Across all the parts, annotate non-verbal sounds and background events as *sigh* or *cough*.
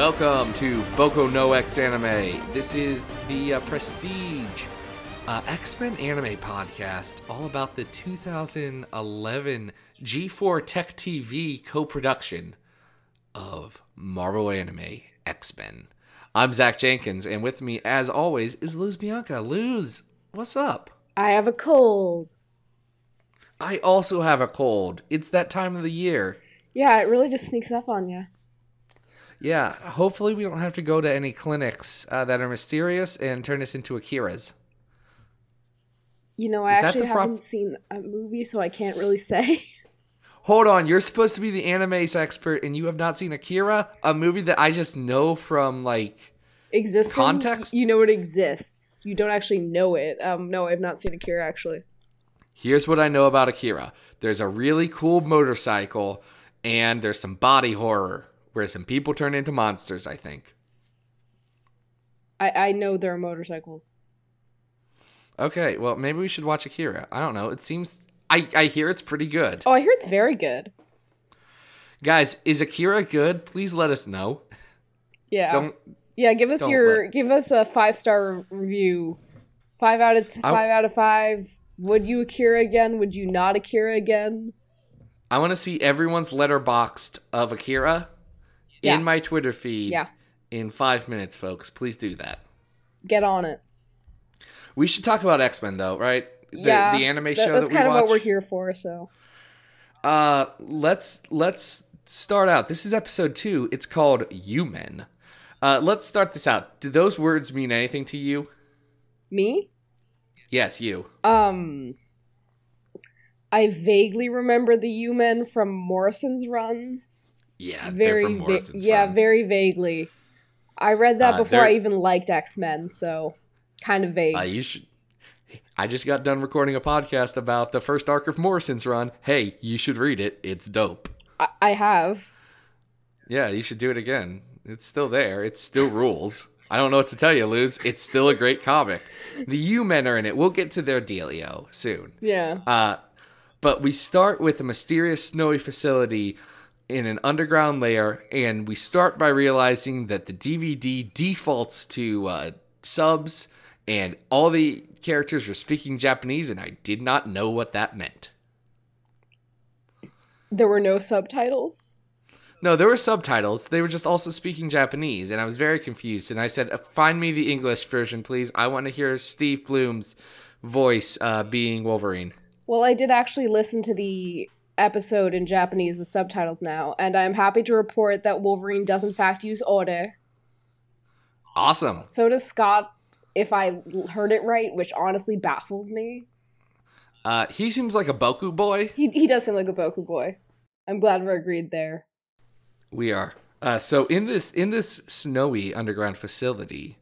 Welcome to Boku no X Anime. This is the uh, Prestige uh, X Men anime podcast, all about the 2011 G4 Tech TV co production of Marvel Anime X Men. I'm Zach Jenkins, and with me, as always, is Luz Bianca. Luz, what's up? I have a cold. I also have a cold. It's that time of the year. Yeah, it really just sneaks up on you. Yeah, hopefully we don't have to go to any clinics uh, that are mysterious and turn us into Akira's. You know, I Is actually the prop- haven't seen a movie, so I can't really say. *laughs* Hold on, you're supposed to be the animes expert and you have not seen Akira, a movie that I just know from like Exists. Context? You know it exists. You don't actually know it. Um, no, I've not seen Akira actually. here's what I know about Akira. There's a really cool motorcycle and there's some body horror where some people turn into monsters, I think. I I know there are motorcycles. Okay, well maybe we should watch Akira. I don't know. It seems I I hear it's pretty good. Oh, I hear it's very good. Guys, is Akira good? Please let us know. Yeah. Don't yeah, give us don't your let- give us a five star review. Five out of t- I- five out of five. Would you Akira again? Would you not Akira again? I want to see everyone's letterboxed of Akira Yeah. in my Twitter feed Yeah, in five minutes, folks. Please do that. get on it. We should talk about X Men, though, right? The, yeah, the anime that- show that's that we kind of watch. what we're here for. So Uh, let's let's start out. This is episode two. It's called "You Men." Uh, let's start this out. Do those words mean anything to you? me, Yes, you. um, I vaguely remember the U Men from Morrison's run. Yeah, Very, va- yeah, run. very vaguely. I read that Uh, before I even liked X Men, so kind of vague. Uh, you should. I just got done recording a podcast about the first arc of Morrison's run. Hey, you should read it. It's dope. I, I have. Yeah, you should do it again. It's still there. It still rules. I don't know what to tell you, Luz. It's still a great comic. The U Men are in it. We'll get to their dealio soon. Yeah. Uh, but we start with a mysterious snowy facility in an underground layer, and we start by realizing that the DVD defaults to uh, subs, and all the characters were speaking Japanese, and I did not know what that meant. There were no subtitles. No, there were subtitles. They were just also speaking Japanese, and I was very confused. And I said, "Uh, "Find me the English version, please. I want to hear Steve Blum's voice uh, being Wolverine." Well, I did actually listen to the episode in Japanese with subtitles now, and I'm happy to report that Wolverine does in fact use ore. Awesome. So does Scott, if I heard it right, which honestly baffles me. Uh, he seems like a Boku boy. He he does seem like a Boku boy. I'm glad we're agreed there. We are. Uh, so in this in this snowy underground facility,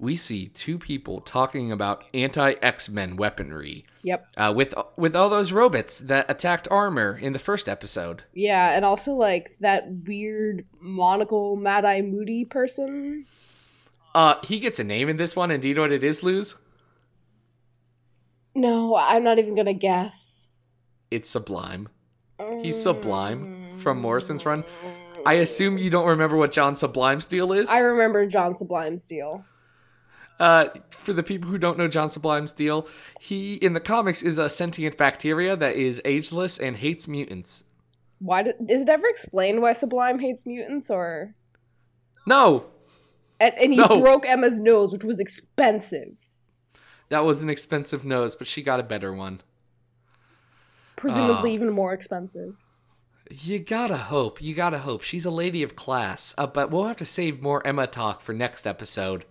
we see two people talking about anti X Men weaponry. Yep. Uh, with with all those robots that attacked armor in the first episode. Yeah, and also like that weird monocle Mad Eye Moody person. Uh, he gets a name in this one, and do you know what it is, Luz? No, I'm not even gonna guess. It's Sublime. He's Sublime from Morrison's run. I assume you don't remember what John Sublime Steel is. I remember John Sublime's deal. Uh, for the people who don't know John Sublime's deal, he in the comics is a sentient bacteria that is ageless and hates mutants. Why did, is it ever explained why Sublime hates mutants or No, and, and he No. broke Emma's nose, which was expensive. that was an expensive nose, but she got a better one. Presumably Ah. even more expensive. You gotta hope. You gotta hope. She's a lady of class. Uh, but we'll have to save more Emma talk for next episode.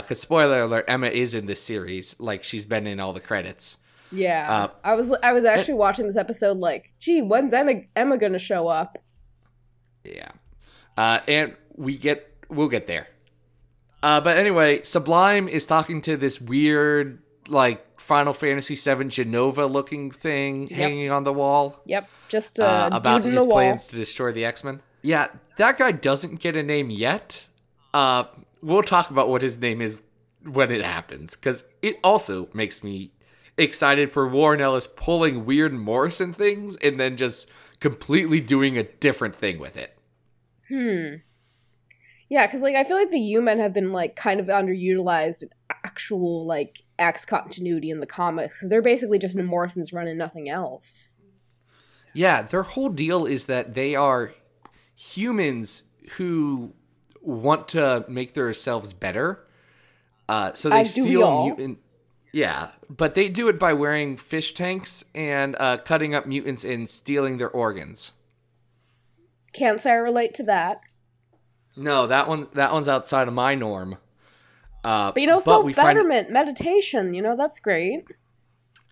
Because, spoiler alert, Emma is in this series. Like, she's been in all the credits. Yeah. Uh, I was I was actually watching this episode like, gee, when's Emma Emma gonna show up? Yeah. Uh, and we get, we'll get there. Uh, but anyway, Sublime is talking to this weird, like, Final Fantasy VII Jenova looking thing Yep. hanging on the wall. Yep, just uh, uh, about his plans to destroy the X Men. Yeah, that guy doesn't get a name yet. Uh, we'll talk about what his name is when it happens, because it also makes me excited for Warren Ellis pulling weird Morrison things and then just completely doing a different thing with it. Hmm. Yeah, because like I feel like the U-Men have been like kind of underutilized in actual like X continuity in the comics. They're basically just in Morrison's run and nothing else. Yeah, their whole deal is that they are humans who want to make themselves better. Uh, so they As steal mutant. Yeah, but they do it by wearing fish tanks and uh, cutting up mutants and stealing their organs. Can't say I relate to that. No, that one that one's outside of my norm. Uh, But you know, self betterment, meditation, you know, that's great.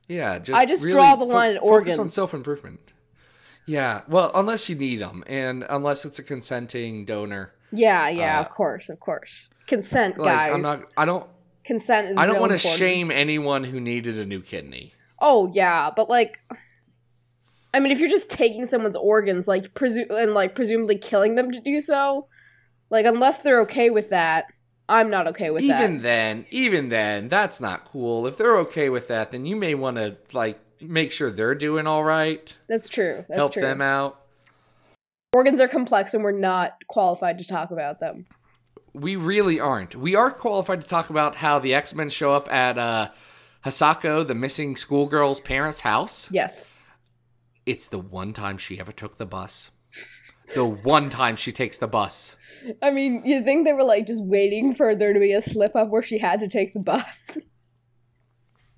yeah, just I just really draw the line at focus organs. on self improvement. Yeah, well, unless you need them, and unless it's a consenting donor. Yeah, yeah, Uh, of course, of course. Consent, Like, guys. I'm not. I don't. Consent is I don't want to shame anyone who needed a new kidney. Oh yeah, but like, I mean, if you're just taking someone's organs, like presu- and like presumably killing them to do so, like unless they're okay with that, I'm not okay with even that. Even then, even then, that's not cool. If they're okay with that, then you may want to like make sure they're doing all right. That's true. That's help true. them out. Organs are complex, and we're not qualified to talk about them. We really aren't. We are qualified to talk about how the X Men show up at uh, Hisako, the missing schoolgirl's parents' house. Yes. It's the one time she ever took the bus. The one time she takes the bus. I mean, you think they were like just waiting for there to be a slip up where she had to take the bus?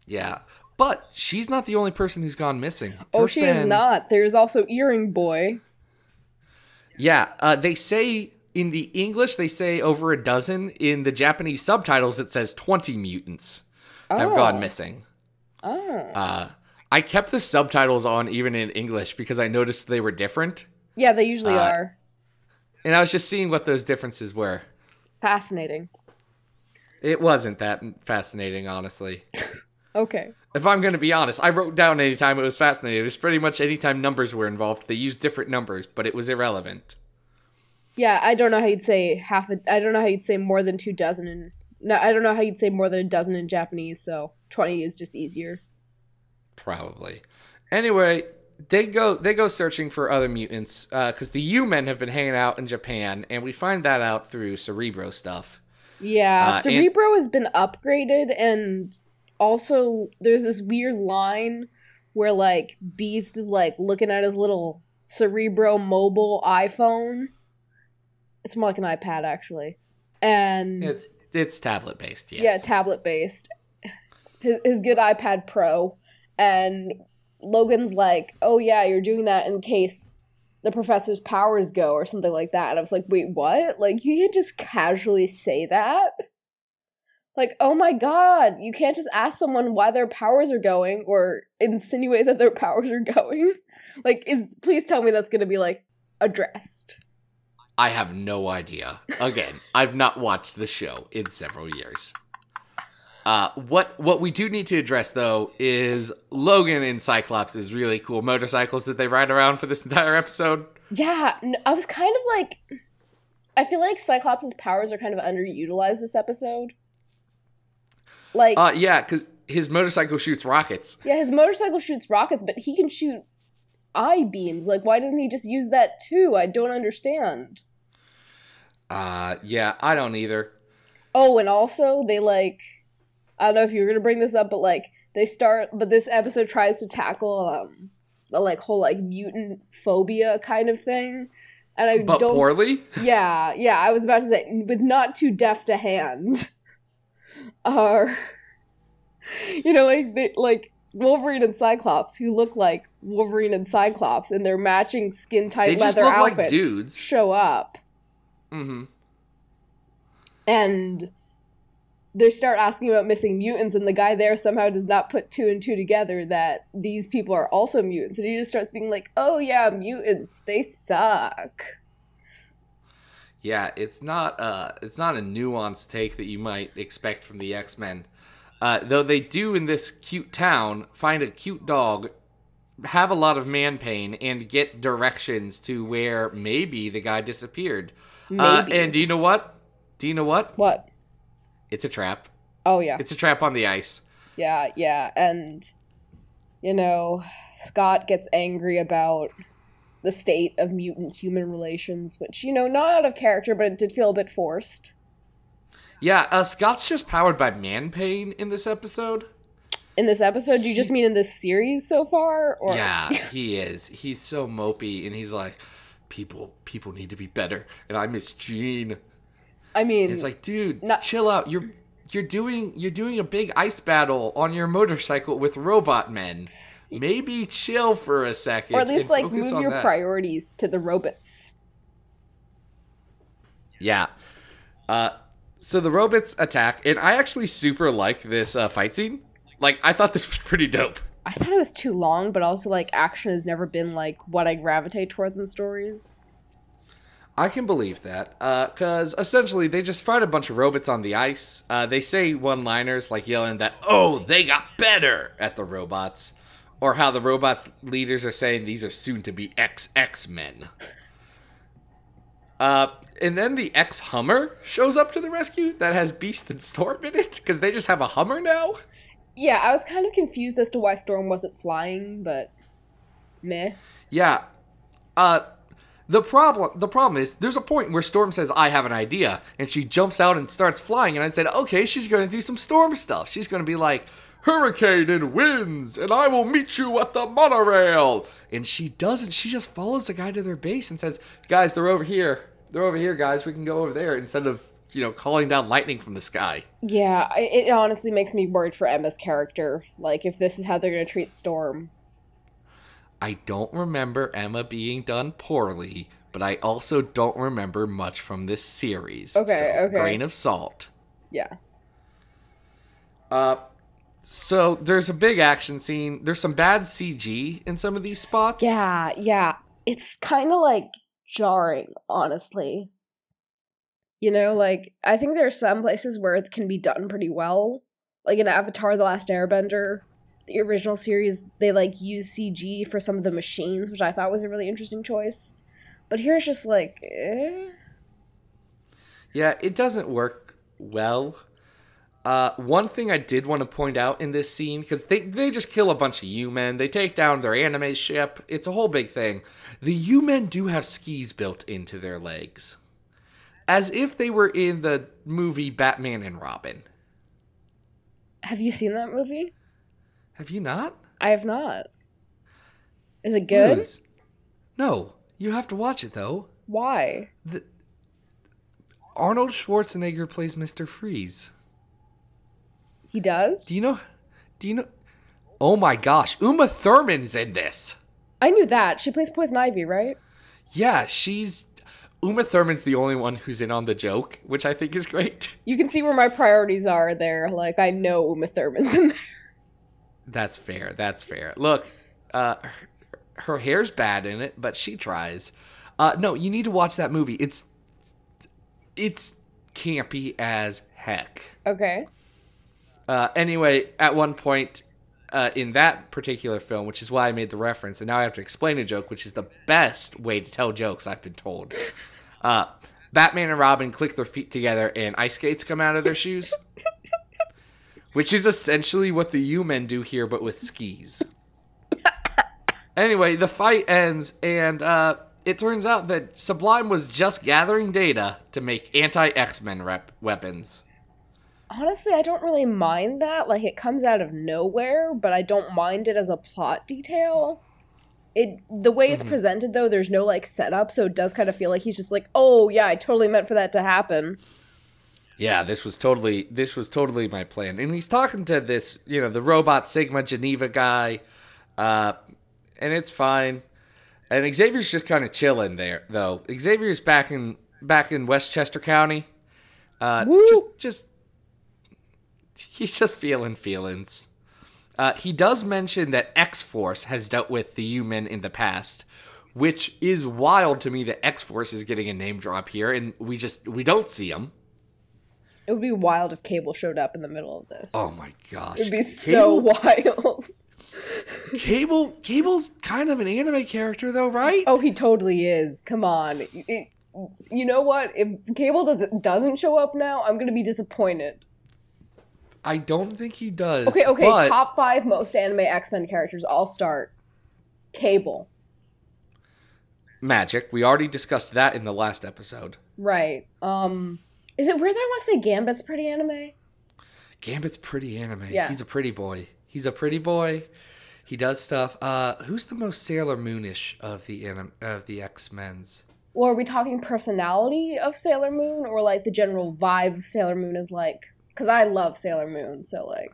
Yeah. But she's not the only person who's gone missing. oh, There's she is not. There's also Earring Boy. Yeah, uh, they say in the English they say over a dozen. In the Japanese subtitles it says twenty mutants have Oh. gone missing. Oh. Uh, I kept the subtitles on even in English because I noticed they were different, yeah, they usually uh, are. and I was just seeing what those differences were. Fascinating. It wasn't that fascinating, honestly. *laughs* Okay. If I'm going to be honest, I wrote down anytime it was fascinating. It was pretty much anytime numbers were involved. They used different numbers, but it was irrelevant. Yeah, I don't know how you'd say half a. I don't know how you'd say more than two dozen in. No, I don't know how you'd say more than a dozen in Japanese. So twenty is just easier. Probably. Anyway, they go they go searching for other mutants because the U-Men have been hanging out in Japan, and we find that out through Cerebro stuff. Yeah, Uh, and- Cerebro has been upgraded, and also there's this weird line where like Beast is like looking at his little Cerebro mobile iPhone. It's more like an iPad actually, and It's it's tablet based, yes. yeah, tablet based. His, his good iPad Pro, and Logan's like, "Oh yeah, you're doing that in case the professor's powers go or something like that." And I was like, "Wait, what? Like you can't just casually say that?" Like, oh my god, you can't just ask someone why their powers are going or insinuate that their *laughs* powers are going. Like, is please tell me that's gonna be like addressed. I have no idea. Again, *laughs* I've not watched the show in several years. Uh, what what we do need to address though is Logan and Cyclops is really cool motorcycles that they ride around for this *laughs* entire episode. Yeah, I was kind of like, I feel like Cyclops' powers are kind of underutilized this episode. Like, Uh, yeah, because his motorcycle shoots rockets. yeah, his motorcycle shoots rockets, but he can shoot eye beams. Like, why doesn't he just use that too? I don't understand. Uh, yeah, I don't either. Oh, and also they like, I don't know if you were gonna bring this up, but like they start, but this episode tries to tackle um the like whole like mutant phobia kind of thing, and I But don't. poorly. Yeah, yeah, I was about to say with not too deft a hand. Are you know like they like Wolverine and Cyclops who look like Wolverine and Cyclops in their matching skin tight They just leather look like outfits dudes. show up Mm-hmm. and they start asking about missing mutants and the guy there somehow does not put two and two together that these people are also mutants and he just starts being like oh yeah mutants they suck Yeah, it's not uh it's not a nuanced take that you might expect from the X-Men. Uh, though they do in this cute town find a cute dog, have a lot of man pain, and get directions to where maybe the guy disappeared. Uh, and do you know what? Do you know what? what It's a trap. oh yeah It's a trap on the ice. Yeah, yeah, and you know, Scott gets angry about the state of mutant human relations, which you know, not out of character, but it did feel a bit forced. Yeah, uh, Scott's just powered by man pain in this episode. In this episode, do you just mean in this series so far? Or Yeah, *laughs* he is. He's so mopey, and he's like, people, people need to be better, and I miss Jean. I mean, It's like, dude, Not- chill out. You're you're doing you're doing a big ice battle on your motorcycle with robot men. Maybe chill for a second. or at least like move your that. priorities to the robots. Yeah. Uh, so the robots attack, and I actually super like this uh, fight scene. Like, I thought this was pretty dope. I thought it was too long, but also like action has never been like what I gravitate towards in stories. I can believe that, because essentially they just fight a bunch of robots on the ice. Uh, they say one-liners like yelling that "Oh, they got better" at the robots, or how the robots leaders are saying these are soon to be XX men. Uh, and then the X Hummer shows up to the rescue that has Beast and Storm in it, because they just have a Hummer now. Yeah, I was kind of confused as to why Storm wasn't flying, but meh. Yeah. Uh the problem the problem is there's a point where Storm says I have an idea and she jumps out and starts flying and I said, "Okay, she's going to do some storm stuff. She's going to be like hurricane and winds and I will meet you at the monorail." And she doesn't. She just follows the guy to their base and says, "Guys, they're over here. They're over here, guys. We can go over there." Instead of, you know, calling down lightning from the sky. Yeah, it honestly makes me worried for Emma's character. Like, if this is how they're gonna treat Storm. I don't remember Emma being done poorly, but I also don't remember much from this series. Okay, so, okay. Grain of salt. Yeah. Uh, so there's a big action scene. There's some bad CG in some of these spots. Yeah, yeah. It's kind of like jarring, honestly. You know, like, I think there are some places where it can be done pretty well. Like in Avatar The Last Airbender, the original series, they like use CG for some of the machines, which I thought was a really interesting choice. But here it's just like, eh. Yeah, it doesn't work well. Uh, one thing I did want to point out in this scene, because they, they just kill a bunch of U-Men, they take down their anime ship, it's a whole big thing. The U-Men do have skis built into their legs. As if they were in the movie Batman and Robin. Have you seen that movie? Have you not? I have not. Is it good? No, you have to watch it though. Why? The, Arnold Schwarzenegger plays Mr. Freeze. He does? Do you know? Do you know? Oh my gosh, Uma Thurman's in this. I knew that. She plays Poison Ivy, right? Yeah, she's Uma Thurman's the only one who's in on the joke, which I think is great. *laughs* You can see where my priorities are there. Like, I know Uma Thurman's in there. That's fair. That's fair. Look, uh, her, her hair's bad in it, but she tries. Uh, no, you need to watch that movie. It's it's campy as heck. Okay. Uh, anyway, at one point uh, in that particular film, which is why I made the reference, and now I have to explain a joke, which is the best way to tell jokes I've been told. Uh, Batman and Robin click their feet together, and ice skates come out of their shoes, which is essentially what the U-Men do here, but with skis. Anyway, the fight ends, and uh, it turns out that Sublime was just gathering data to make anti-X-Men rep- weapons. Honestly, I don't really mind that. Like, it comes out of nowhere, but I don't mind it as a plot detail. It the way it's presented though, there's no like setup, so it does kind of feel like he's just like, "Oh yeah, I totally meant for that to happen." Yeah, this was totally this was totally my plan. And he's talking to this, you know, the robot Sigma Geneva guy, uh, and it's fine. And Xavier's just kind of chilling there, though. Xavier's back in back in Westchester County. Uh, Woo! just just he's just feeling feelings. Uh, he does mention that X Force has dealt with the U-Men in the past, which is wild to me that X Force is getting a name drop here, and we just we don't see him. It would be wild if Cable showed up in the middle of this. Oh my gosh. It'd be so wild. *laughs* Cable Cable's kind of an anime character though, right? oh, he totally is. Come on. It- you know what? If Cable doesn't doesn't show up now, I'm gonna be disappointed. I don't think he does. Okay, okay. But Top five most anime X Men characters. I'll start. Cable. magic. We already discussed that in the last episode. Right. Um, is it weird that I want to say Gambit's pretty anime? Gambit's pretty anime. Yeah. He's a pretty boy. He's a pretty boy. He does stuff. Uh, who's the most Sailor Moonish of the anim- of the X Men's? Or are we talking personality of Sailor Moon, or like the general vibe of Sailor Moon is like? Because I love Sailor Moon, so like,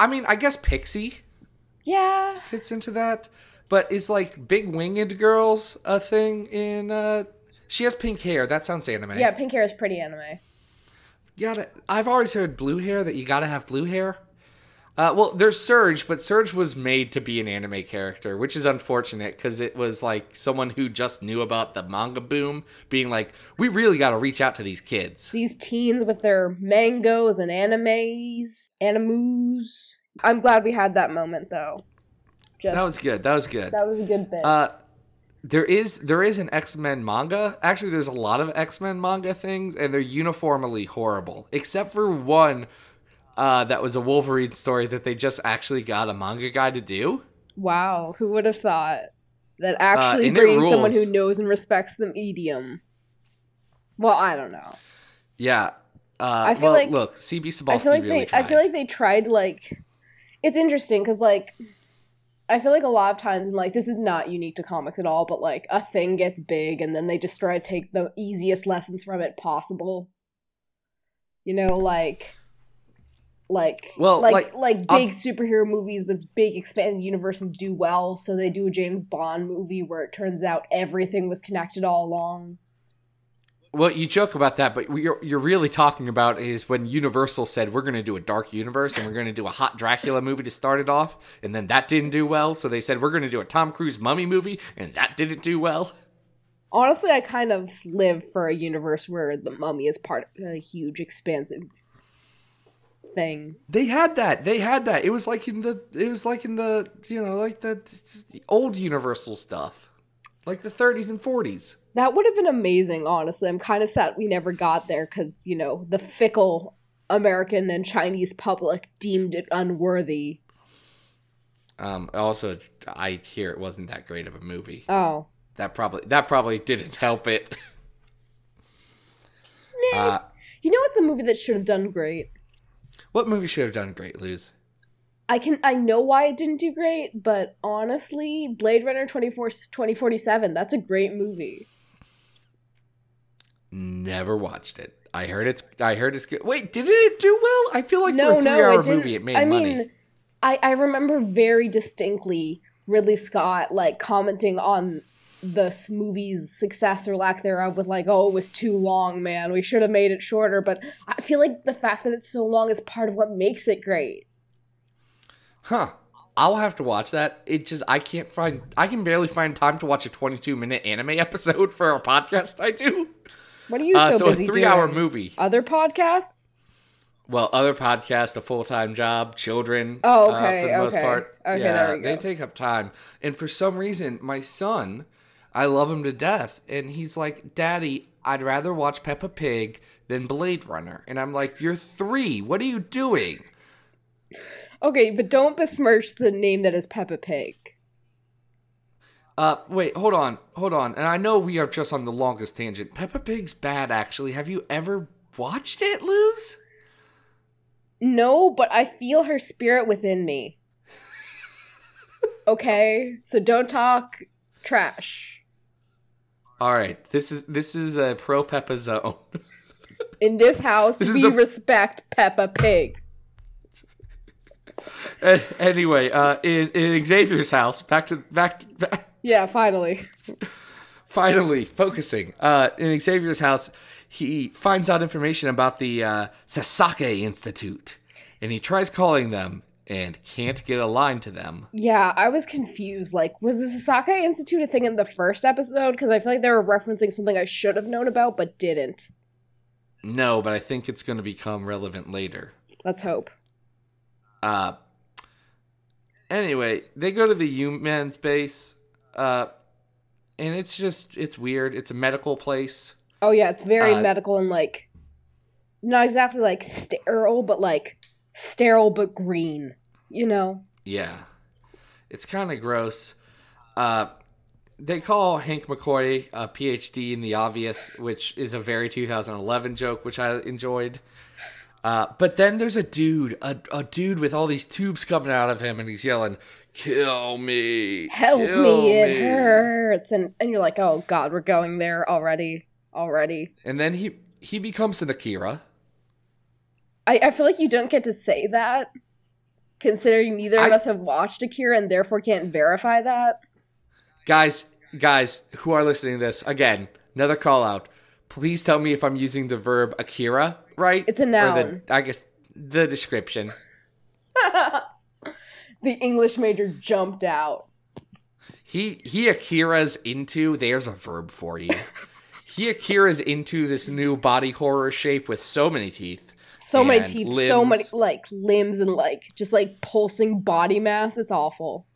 I mean, I guess Pixie yeah, fits into that. But is like big winged girls a thing in? uh She has pink hair. That sounds anime. yeah. Pink hair is pretty anime. Gotta. I've always heard blue hair that you gotta have blue hair. Uh, well, there's Surge, but Surge was made to be an anime character, which is unfortunate because it was like someone who just knew about the manga boom, being like, "We really got to reach out to these kids." These teens with their mangoes and animes, animus. I'm glad we had that moment though. Just, That was good. That was good. that was a good bit. Uh, there is there is an X Men manga. Actually, there's a lot of X Men manga things, and they're uniformly horrible, except for one uh, that was a Wolverine story that they just actually got a manga guy to do. wow, who would have thought that actually and it bringing someone who knows and respects the medium? Well, I don't know. Yeah. Uh, I feel well, like- look, CB I feel like really they. tried. I feel like they tried like. It's interesting because like, I feel like a lot of times like this is not unique to comics at all, but like a thing gets big and then they just try to take the easiest lessons from it possible. You know, like. Like, Well, like, like, like, I'll- big superhero movies with big expanded universes do well, so they do a James Bond movie where it turns out everything was connected all along. well, you joke about that, but what you're you're really talking about is when Universal said we're going to do a dark universe and we're going to do a hot Dracula movie to start it off, and then that didn't do well, so they said we're going to do a Tom Cruise mummy movie, and that didn't do well. Honestly, I kind of live for a universe where the mummy is part of a huge, expansive thing. They had that. They had that. It was like in the. It was like in the. You know, like the, the old Universal stuff, like the 30s and 40s. That would have been amazing, honestly. I'm kind of sad we never got there because, you know, the fickle American and Chinese public deemed it unworthy. Um. Also, I hear it wasn't that great of a movie. Oh. That probably that probably didn't help it. Uh, you know what's a movie that should have done great? What movie should have done great, Luz? I can I know why it didn't do great, but honestly, Blade Runner 24, 2047, that's a great movie. Never watched it. I heard it's. I heard it's good. Wait, did it do well? I feel like no, for a no, three-hour it movie, it made I money. mean, I I remember very distinctly Ridley Scott like commenting on the movie's success or lack thereof with like, "Oh, it was too long, man. We should have made it shorter." But I feel like the fact that it's so long is part of what makes it great. Huh. I'll have to watch that. It just I can't find I can barely find time to watch a 22 minute anime *laughs* episode for a podcast I do. What are you Uh, so, so a 3 hour movie. Other podcasts? Well, other podcasts, a full-time job, children Oh, uh, okay, for the most part. Okay, yeah, they take up time. And for some reason, my son, I love him to death, and he's like, "Daddy, I'd rather watch Peppa Pig than Blade Runner." And I'm like, "You're 3. What are you doing?" Okay, but don't besmirch the name that is Peppa Pig. Uh, wait, hold on, hold on. And I know we are just on the longest tangent. Peppa Pig's bad, actually. Have you ever watched it, Luz? No, but I feel her spirit within me. *laughs* Okay, so don't talk trash. All right, this is this is a pro Peppa zone. *laughs* In this house, This we a- respect Peppa Pig. Anyway, uh, in, in Xavier's house, back to back, back Yeah, finally. finally focusing. Uh, in Xavier's house, he finds out information about the uh, Sasake Institute, and he tries calling them and can't get a line to them. Yeah, I was confused. Like, was the Sasake Institute a thing in the first episode? Because I feel like they were referencing something I should have known about but didn't. No, but I think it's going to become relevant later. Let's hope. Uh, anyway, they go to the humans base, uh, and it's just it's weird. It's a medical place. Oh yeah, it's very Uh, medical and like not exactly like sterile, but like sterile but green. You know? Yeah, it's kind of gross. Uh, they call Hank McCoy a PhD in the obvious, which is a very 2011 joke, which I enjoyed. Uh, but then there's a dude, a, a dude with all these tubes coming out of him, and he's yelling, "Kill me! Help kill me, it hurts. And and you're like, oh god, we're going there already. Already. And then he he becomes an Akira. I, I feel like you don't get to say that, considering neither of I- us have watched Akira and therefore can't verify that. Guys, guys who are listening to this, again, another call out. Please tell me if I'm using the verb Akira right. It's a Or noun. the, I guess the description. *laughs* the English major jumped out. He he Akira's into there's a verb for you. *laughs* he Akira's into this new body horror shape with so many teeth. So many teeth, so many like limbs and like just like pulsing body mass. It's awful.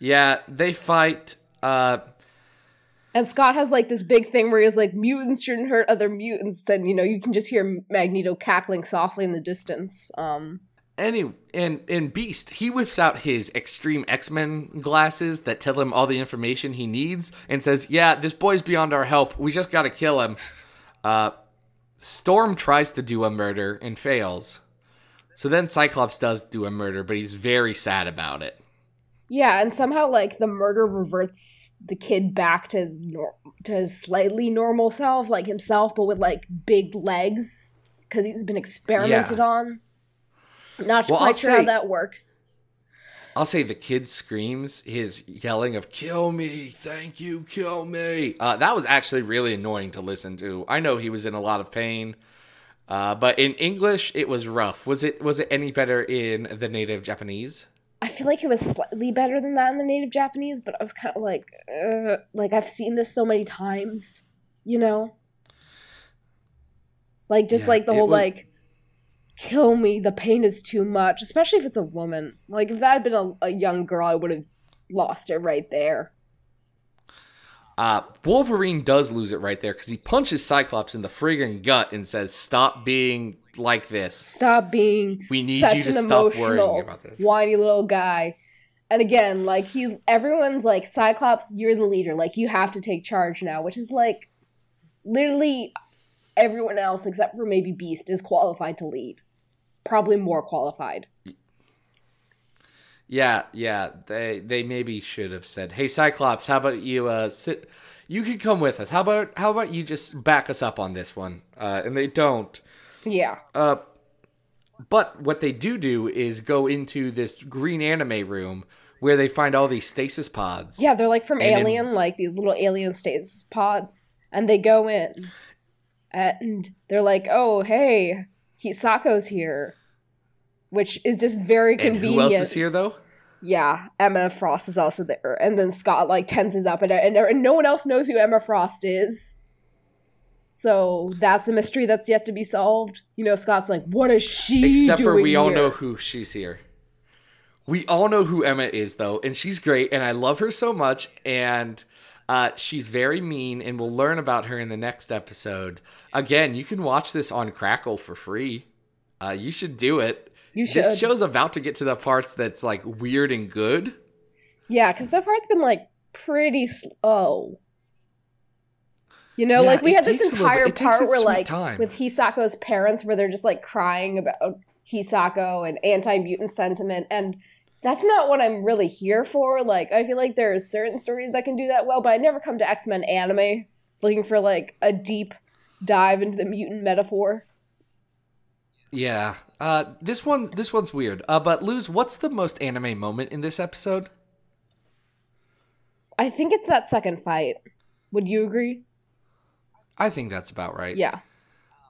Yeah, they fight uh And Scott has like this big thing where he's like, mutants shouldn't hurt other mutants. Then you know you can just hear Magneto cackling softly in the distance. Um, any and and Beast, he whips out his extreme X-Men glasses that tell him all the information he needs and says, "Yeah, this boy's beyond our help. We just got to kill him." Uh Storm tries to do a murder and fails. So then Cyclops does do a murder, but he's very sad about it. yeah, and somehow like the murder reverts the kid back to his nor- to his slightly normal self, like himself, but with like big legs because he's been experimented Yeah. on. Not Well, quite I'll sure how that works. I'll say the kid screams, his yelling of "Kill me, thank you, kill me." Uh, that was actually really annoying to listen to. I know he was in a lot of pain, uh, but in English it was rough. Was it was it any better in the native Japanese? I feel like it was slightly better than that in the native Japanese, but I was kind of like, uh, like I've seen this so many times, you know? Like just Yeah, like the whole was- like, kill me, the pain is too much, especially if it's a woman. Like if that had been a, a young girl, I would have lost it right there. Uh, Wolverine does lose it right there because he punches Cyclops in the friggin' gut and says, "Stop being like this. Stop being We need you to stop worrying about this." whiny little guy. And again, like he's everyone's like Cyclops, you're the leader. Like you have to take charge now, which is like literally everyone else except for maybe Beast is qualified to lead. Probably more qualified. Yeah, yeah. They they maybe should have said, "Hey, Cyclops, how about you uh, sit? You can come with us. How about how about you just back us up on this one?" Uh, and they don't. Yeah. Uh, but what they do do is go into this green anime room where they find all these stasis pods. Yeah, they're like from And in- Alien, like these little alien stasis pods. And they go in. And they're like, oh, hey, Hisako's here. Which is just very And convenient. who else is here though? Yeah, Emma Frost is also there. And then Scott like tenses up and, and, and no one else knows who Emma Frost is. So that's a mystery that's yet to be solved. You know, Scott's like, what is she Except for we all know who she's here. We all know who Emma is though, and she's great, and I love her so much, and uh, she's very mean, and we'll learn about her in the next episode. Again, you can watch this on Crackle for free. Uh, you should do it. You should. This show's about to get to the parts that's like weird and good. Yeah, because so far it's been like pretty slow. You know, Yeah, like we had this takes a little entire part where like time. with Hisako's parents where they're just like crying about Hisako and anti-mutant sentiment and that's not what I'm really here for. Like I feel like there are certain stories that can do that well, but I never come to X-Men anime looking for like a deep dive into the mutant metaphor. Yeah. Uh, this one, this one's weird. Uh, but Luz, what's the most anime moment in this episode? I think it's that second fight. Would you agree? I think that's about right. Yeah.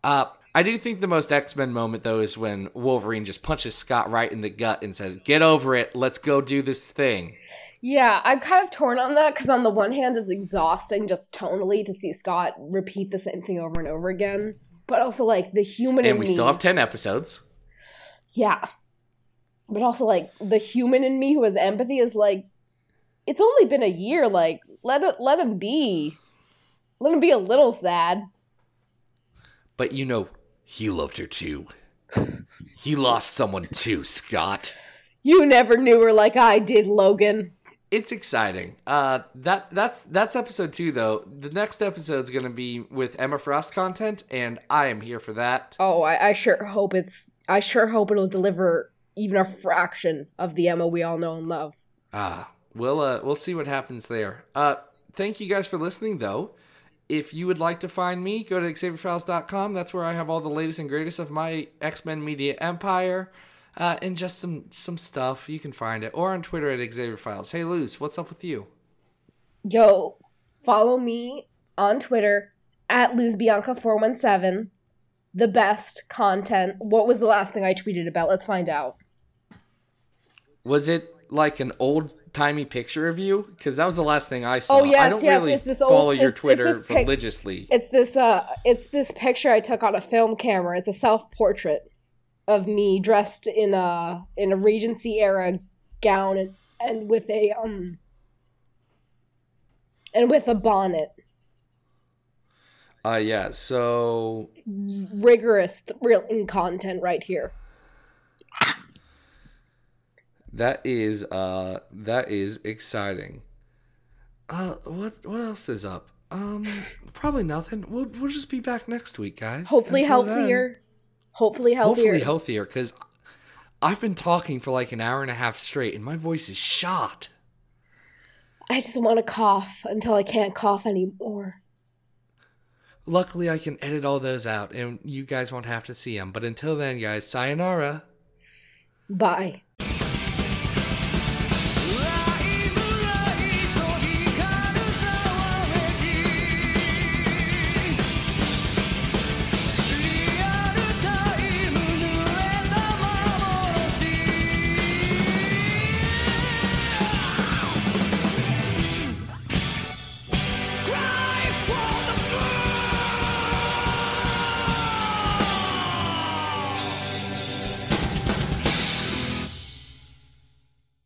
Uh, I do think the most X Men moment though is when Wolverine just punches Scott right in the gut and says, "Get over it. Let's go do this thing." Yeah, I'm kind of torn on that because on the one hand, it's exhausting just tonally to see Scott repeat the same thing over and over again. But also, like the human in And we me, still have ten episodes. yeah. But also, like the human in me who has empathy is like, it's only been a year. Like, let it, let him be, let him be a little sad. But you know, he loved her too. He lost someone too, Scott. You never knew her like I did, Logan. it's exciting. Uh, that that's that's episode two though. The next episode's gonna be with Emma Frost content, and I am here for that. Oh, I, I sure hope it's. I sure hope it'll deliver even a fraction of the Emma we all know and love. Ah, we'll uh, we'll see what happens there. Uh, thank you guys for listening though. If you would like to find me, go to XavierFiles.com. That's where I have all the latest and greatest of my X Men Media Empire. Uh, and just some some stuff you can find it or on Twitter at Xavier Files. Hey Luz, what's up with you? Yo, follow me on Twitter at LuzBianca417. The best content. What was the last thing I tweeted about? Let's find out. Was it like an old timey picture of you? Because that was the last thing I saw. Oh, yes, I don't yes, really it's this follow old- your it's- it's Twitter this pic- religiously. It's this uh it's this picture I took on a film camera. It's a self-portrait of me dressed in a in a Regency era gown and, and with a um and with a bonnet. Uh, yeah. So Rigorous thrilling content right here. That is uh that is exciting. Uh, what what else is up? Um, probably nothing. We'll we'll just be back next week, guys. Hopefully Until then- healthier. Hopefully healthier. Hopefully healthier, because I've been talking for like an hour and a half straight, and my voice is shot. I just want to cough until I can't cough anymore. Luckily, I can edit all those out, and you guys won't have to see them. But until then, guys, sayonara. Bye.